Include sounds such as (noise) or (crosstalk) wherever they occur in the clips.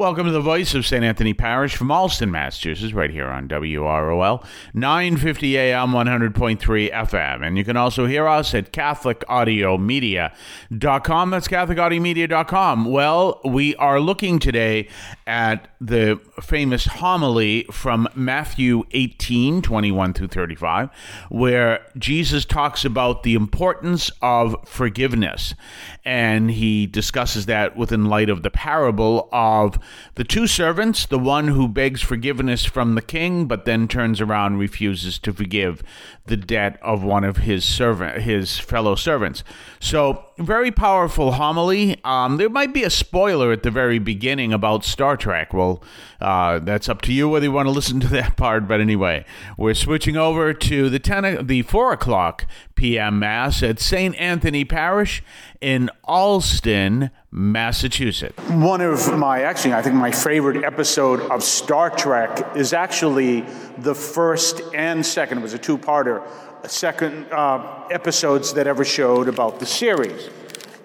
Welcome to the voice of St. Anthony Parish from Allston, Massachusetts, right here on WROL, 950 AM, 100.3 FM. And you can also hear us at CatholicAudiomedia.com. That's CatholicAudiomedia.com. Well, we are looking today at the famous homily from Matthew 18, 21 through 35, where Jesus talks about the importance of forgiveness. And he discusses that within light of the parable of the two servants, the one who begs forgiveness from the king, but then turns around refuses to forgive the debt of one of his servant, his fellow servants. So, very powerful homily. Um, there might be a spoiler at the very beginning about Star Trek. Well, uh, that's up to you whether you want to (laughs) listen to that part. But anyway, we're switching over to the ten, the four o'clock p.m. mass at St. Anthony Parish in Allston, Massachusetts. One of my, actually, I think my favorite episode of Star Trek is actually the first and second. It was a two-parter, second uh, episodes that ever showed about the series,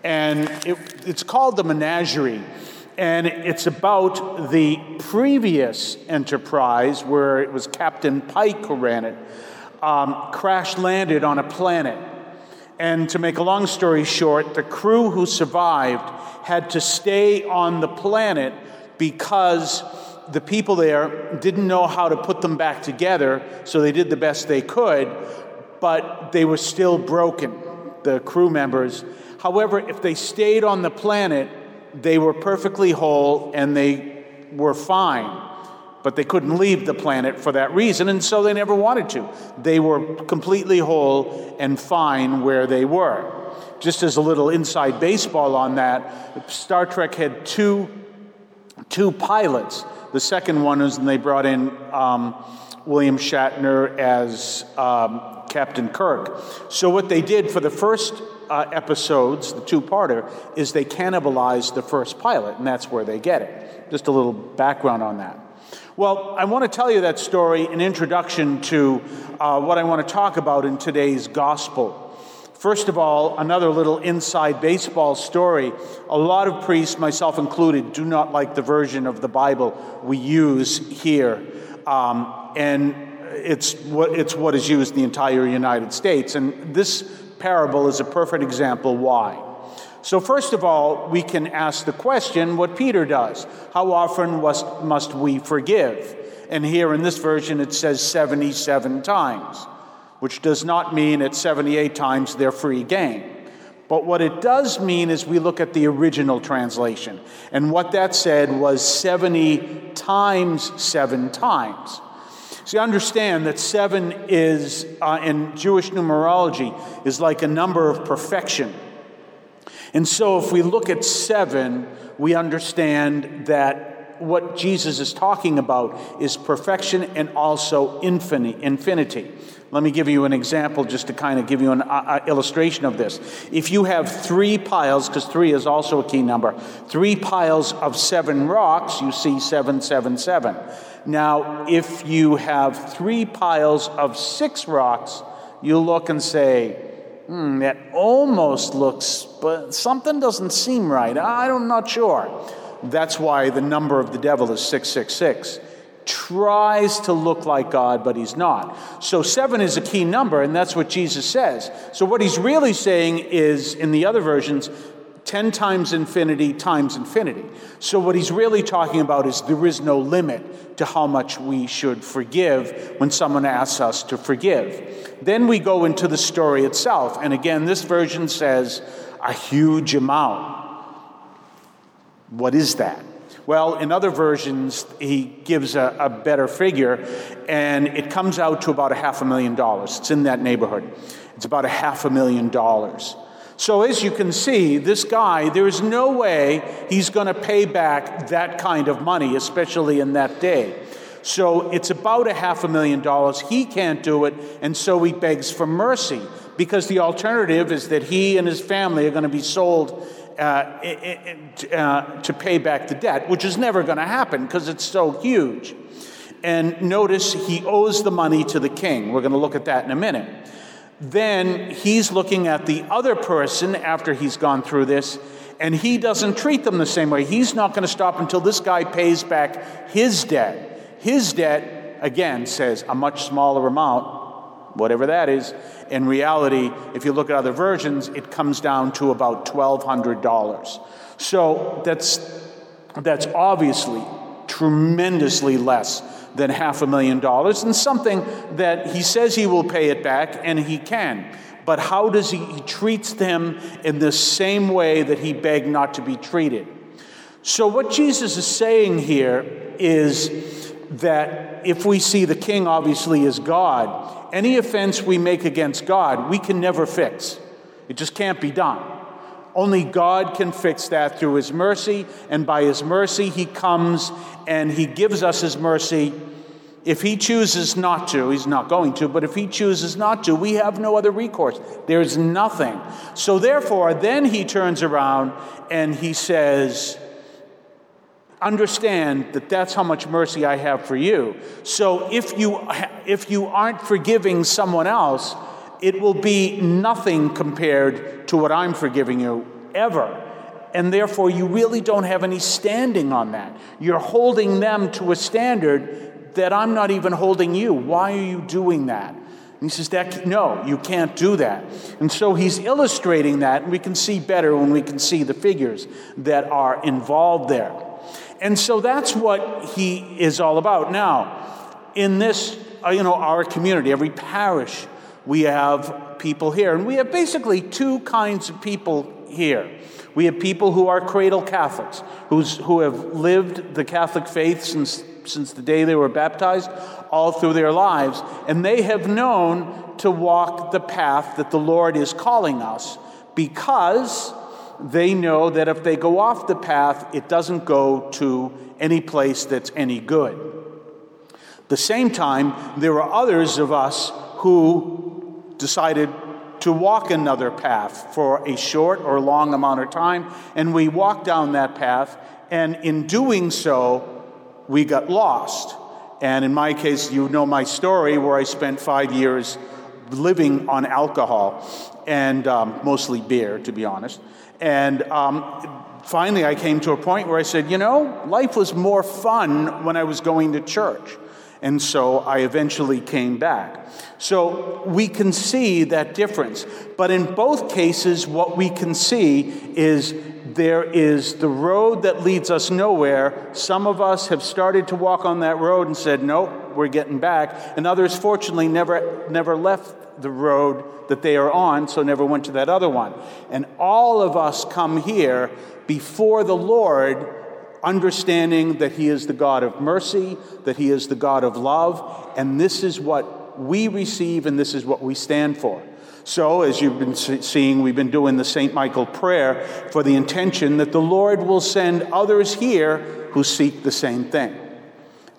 and it, it's called the Menagerie. And it's about the previous Enterprise, where it was Captain Pike who ran it, um, crash landed on a planet and to make a long story short, the crew who survived had to stay on the planet because the people there didn't know how to put them back together, so they did the best they could, but they were still broken, the crew members. However, if they stayed on the planet, they were perfectly whole and they were fine but they couldn't leave the planet for that reason, and so they never wanted to. They were completely whole and fine where they were. Just as a little inside baseball on that, Star Trek had two, two pilots. The second one was when they brought in um, William Shatner as um, Captain Kirk. So, what they did for the first uh, episodes, the two parter, is they cannibalized the first pilot, and that's where they get it. Just a little background on that. Well, I want to tell you that story in introduction to uh, what I want to talk about in today's gospel. First of all, another little inside baseball story. A lot of priests, myself included, do not like the version of the Bible we use here. Um, and it's what, it's what is used in the entire United States. And this parable is a perfect example why. So, first of all, we can ask the question what Peter does How often must we forgive? And here in this version it says 77 times, which does not mean at 78 times they're free game. But what it does mean is we look at the original translation. And what that said was 70 times seven times. So you understand that seven is, uh, in Jewish numerology, is like a number of perfection. And so, if we look at seven, we understand that what Jesus is talking about is perfection and also infinity. Let me give you an example just to kind of give you an uh, uh illustration of this. If you have three piles, because three is also a key number, three piles of seven rocks, you see 777. Now, if you have three piles of six rocks, you look and say, hmm, that almost looks, but something doesn't seem right. I'm not sure. That's why the number of the devil is 666. Tries to look like God, but he's not. So seven is a key number, and that's what Jesus says. So what he's really saying is, in the other versions, 10 times infinity times infinity. So, what he's really talking about is there is no limit to how much we should forgive when someone asks us to forgive. Then we go into the story itself. And again, this version says a huge amount. What is that? Well, in other versions, he gives a, a, better figure, and it comes out to about a half a million dollars. It's in that neighborhood. It's about a half a million dollars. So, as you can see, this guy, there is no way he's going to pay back that kind of money, especially in that day. So it's about a half a million dollars. He can't do it, and so he begs for mercy because the alternative is that he and his family are going to be sold uh, uh, to pay back the debt, which is never going to happen because it's so huge. And notice he owes the money to the king. We're going to look at that in a minute. Then he's looking at the other person after he's gone through this, and he doesn't treat them the same way. He's not going to stop until this guy pays back his debt. His debt, again, says a much smaller amount, whatever that is. In reality, if you look at other versions, it comes down to about $1,200. So that's, that's obviously tremendously less than half a million dollars and something that he says he will pay it back and he can. But how does he, he treats them in the same way that he begged not to be treated? So, what Jesus is saying here is that if we see the king obviously as God, any offense we make against God, we can never fix. It just can't be done. Only God can fix that through His mercy, and by His mercy, He comes and He gives us His mercy if he chooses not to, he's not going to, but if he chooses not to, we have no other recourse. There's nothing. So therefore, then he turns around and he says, Understand that that's how much mercy I have for you. So if you, if you aren't forgiving someone else, it will be nothing compared to what I'm forgiving you ever. And therefore, you really don't have any standing on that. You're holding them to a standard that I'm not even holding you. Why are you doing that? And he says, that, No, you can't do that. And so he's illustrating that, and we can see better when we can see the figures that are involved there. And so that's what he is all about. Now, in this, uh, you know, our community, every parish, we have people here. And we have basically two kinds of people here. We have people who are cradle Catholics, who's, who have lived the Catholic faith since since the day they were baptized, all through their lives. And they have known to walk the path that the Lord is calling us because they know that if they go off the path, it doesn't go to any place that's any good. the same time, there are others of us who decided to walk another path for a short or long amount of time, and we walked down that path, and in doing so, we got lost. And in my case, you know my story where I spent five years living on alcohol and um, mostly beer, to be honest. And um, finally, I came to a point where I said, you know, life was more fun when I was going to church. And so I eventually came back. So we can see that difference. But in both cases, what we can see is there is the road that leads us nowhere. Some of us have started to walk on that road and said, nope, we're getting back. And others, fortunately, never, never left the road that they are on, so never went to that other one. And all of us come here before the Lord, understanding that He is the God of mercy, that He is the God of love, and this is what we receive and this is what we stand for. So, as you've been seeing, we've been doing the St. Michael prayer for the intention that the Lord will send others here who seek the same thing.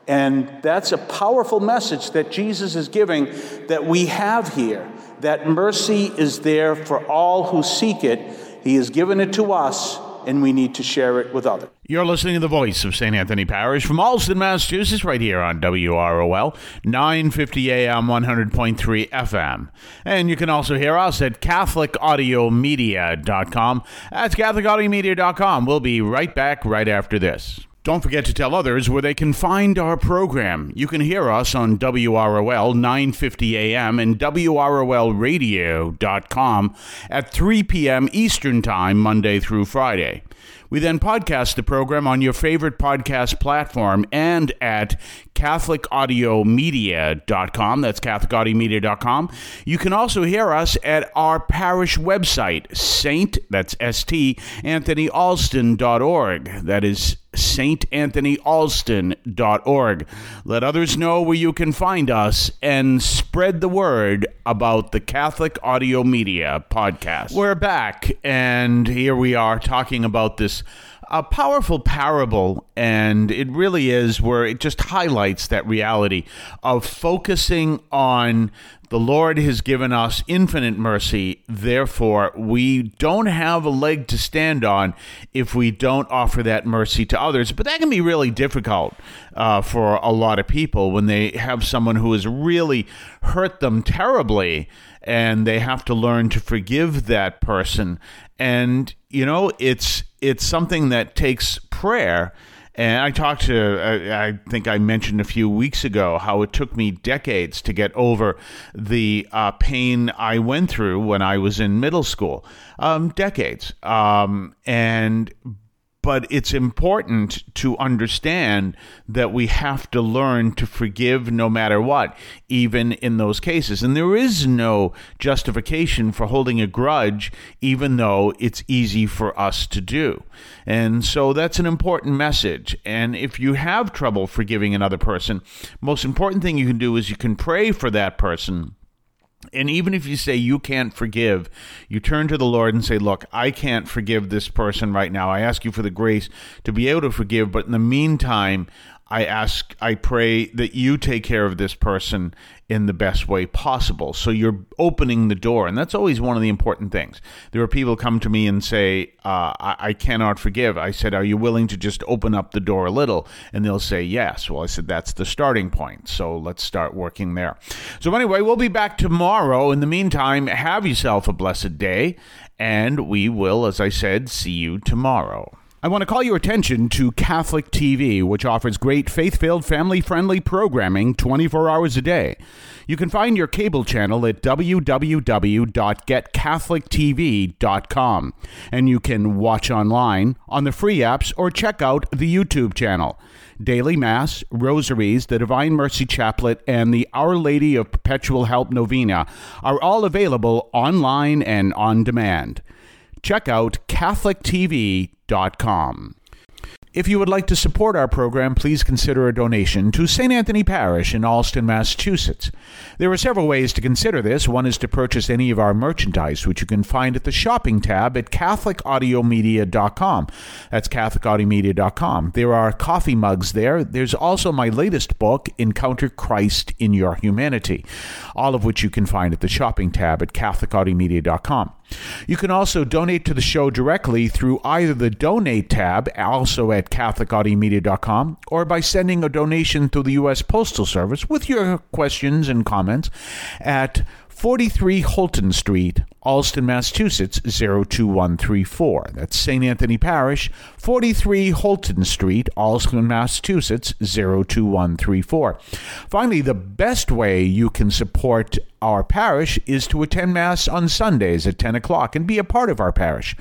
And that's a powerful message that Jesus is giving that we have here that mercy is there for all who seek it. He has given it to us and we need to share it with others. You're listening to the voice of St. Anthony Parish from Allston, Massachusetts, right here on WROL, 950 AM, 100.3 FM. And you can also hear us at CatholicAudiomedia.com. That's CatholicAudiomedia.com. We'll be right back right after this. Don't forget to tell others where they can find our program. You can hear us on WROL 950 AM and WROLradio.com at 3 p.m. Eastern Time, Monday through Friday. We then podcast the program on your favorite podcast platform and at CatholicAudiomedia.com. That's CatholicAudiomedia.com. You can also hear us at our parish website, Saint, that's S-T, AnthonyAlston.org. That is saintanthonyalston.org. Let others know where you can find us and spread the word about the Catholic Audio Media podcast. We're back, and here we are talking about this a powerful parable, and it really is where it just highlights that reality of focusing on The Lord has given us infinite mercy. Therefore, we don't have a leg to stand on if we don't offer that mercy to others. But that can be really difficult uh, for a lot of people when they have someone who has really hurt them terribly and they have to learn to forgive that person. And, you know, it's it's something that takes prayer and I talked to, I, I, think I mentioned a few weeks ago how it took me decades to get over the uh, pain I went through when I was in middle school. Um, decades. Um, and but it's important to understand that we have to learn to forgive no matter what, even in those cases. And there is no justification for holding a grudge, even though it's easy for us to do. And so that's an important message. And if you have trouble forgiving another person, most important thing you can do is you can pray for that person and even if you say you can't forgive, you turn to the Lord and say, Look, I can't forgive this person right now. I ask you for the grace to be able to forgive, but in the meantime, I ask, I pray that you take care of this person in the best way possible. So you're opening the door, and that's always one of the important things. There are people come to me and say, uh, I, I, cannot forgive. I said, Are you willing to just open up the door a little? And they'll say, Yes. Well, I said, That's the starting point. So let's start working there. So, anyway, we'll be back tomorrow. In the meantime, have yourself a blessed day, and we will, as I said, see you tomorrow. I want to call your attention to Catholic TV, which offers great faith filled, family friendly programming 24 hours a day. You can find your cable channel at www.getcatholictv.com, and you can watch online on the free apps or check out the YouTube channel. Daily Mass, Rosaries, the Divine Mercy Chaplet, and the Our Lady of Perpetual Help Novena are all available online and on demand. Check out CatholicTV.com If you would like to support our program, please consider a donation to St. Anthony Parish in Allston, Massachusetts. There are several ways to consider this. One is to purchase any of our merchandise, which you can find at the shopping tab at CatholicAudiomedia.com. That's CatholicAudiomedia.com. There are coffee mugs there. There's also my latest book, Encounter Christ in Your Humanity, all of which you can find at the shopping tab at CatholicAudiomedia.com. You can also donate to the show directly through either the Donate tab, also at CatholicAudiomedia.com, or by sending a donation to the U.S. Postal Service with your questions and comments at 43 Holton Street, Allston, Massachusetts 02134. That's St. Anthony Parish, 43 Holton Street, Allston, Massachusetts 02134. Finally, the best way you can support our parish is to attend Mass on Sundays at 10 o'clock and be a part of our parish.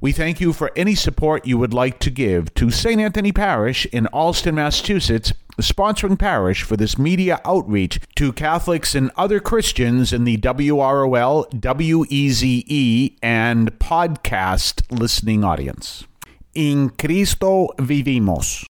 We thank you for any support you would like to give to St. Anthony Parish in Allston, Massachusetts the sponsoring parish for this media outreach to Catholics and other Christians in the WROL, WEZE, and podcast listening audience. In Cristo vivimos.